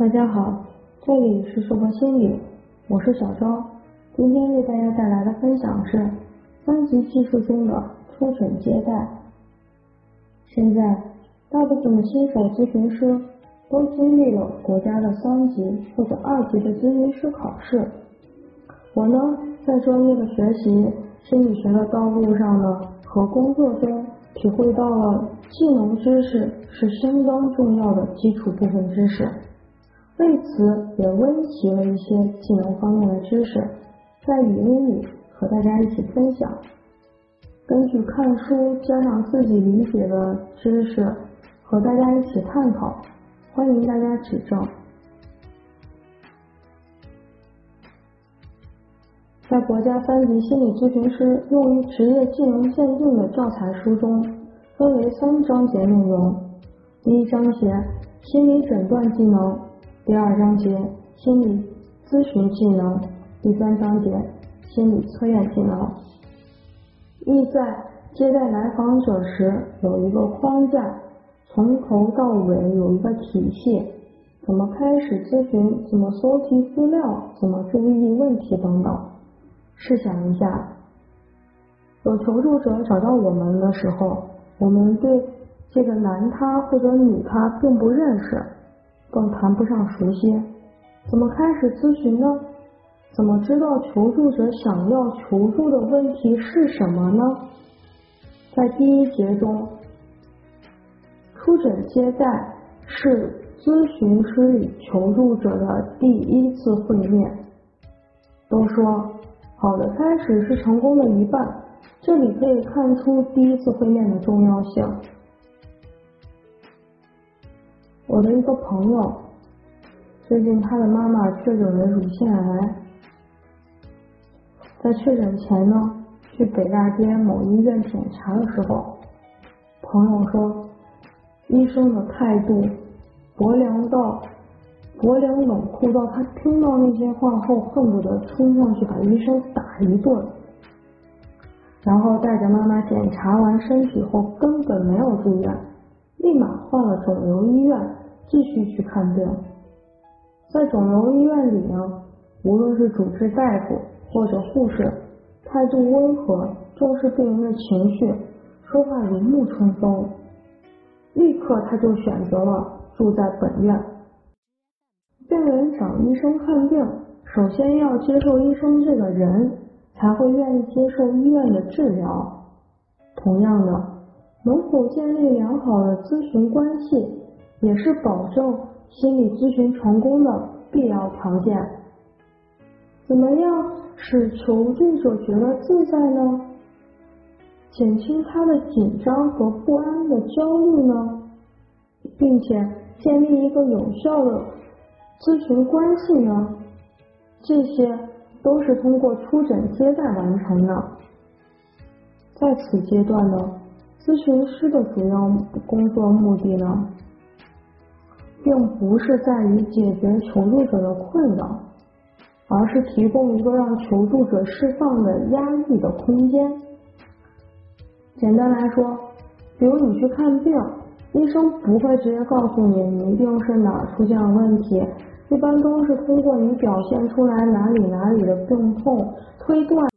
大家好，这里是硕博心理，我是小昭。今天为大家带来的分享是三级技术中的初诊接待。现在大部分的新手咨询师都经历了国家的三级或者二级的咨询师考试。我呢，在专业的学习心理学的道路上呢，和工作中体会到了技能知识是相当重要的基础部分知识。为此，也温习了一些技能方面的知识，在语音里和大家一起分享。根据看书加上自己理解的知识，和大家一起探讨，欢迎大家指正。在国家三级心理咨询师用于职业技能鉴定的教材书中，分为三章节内容。第一章节心理诊断技能。第二章节心理咨询技能，第三章节心理测验技能。意在接待来访者时有一个框架，从头到尾有一个体系，怎么开始咨询，怎么搜集资料，怎么注意问题等等。试想一下，有求助者找到我们的时候，我们对这个男他或者女他并不认识。更谈不上熟悉，怎么开始咨询呢？怎么知道求助者想要求助的问题是什么呢？在第一节中，初诊接待是咨询师与求助者的第一次会面。都说好的开始是成功的一半，这里可以看出第一次会面的重要性。我的一个朋友，最近他的妈妈确诊了乳腺癌，在确诊前呢，去北大街某医院检查的时候，朋友说，医生的态度薄凉到薄凉冷酷到他听到那些话后恨不得冲上去把医生打一顿，然后带着妈妈检查完身体后根本没有住院，立马换了肿瘤医院。继续去看病，在肿瘤医院里呢，无论是主治大夫或者护士，态度温和，重视病人的情绪，说话如沐春风。立刻他就选择了住在本院。病人找医生看病，首先要接受医生这个人，才会愿意接受医院的治疗。同样的，能否建立良好的咨询关系？也是保证心理咨询成功的必要条件。怎么样使求助者觉得自在呢？减轻他的紧张和不安的焦虑呢？并且建立一个有效的咨询关系呢？这些都是通过初诊接待完成的。在此阶段呢，咨询师的主要工作目的呢？并不是在于解决求助者的困扰，而是提供一个让求助者释放的压抑的空间。简单来说，比如你去看病，医生不会直接告诉你你一定是哪出现了问题，一般都是通过你表现出来哪里哪里的病痛推断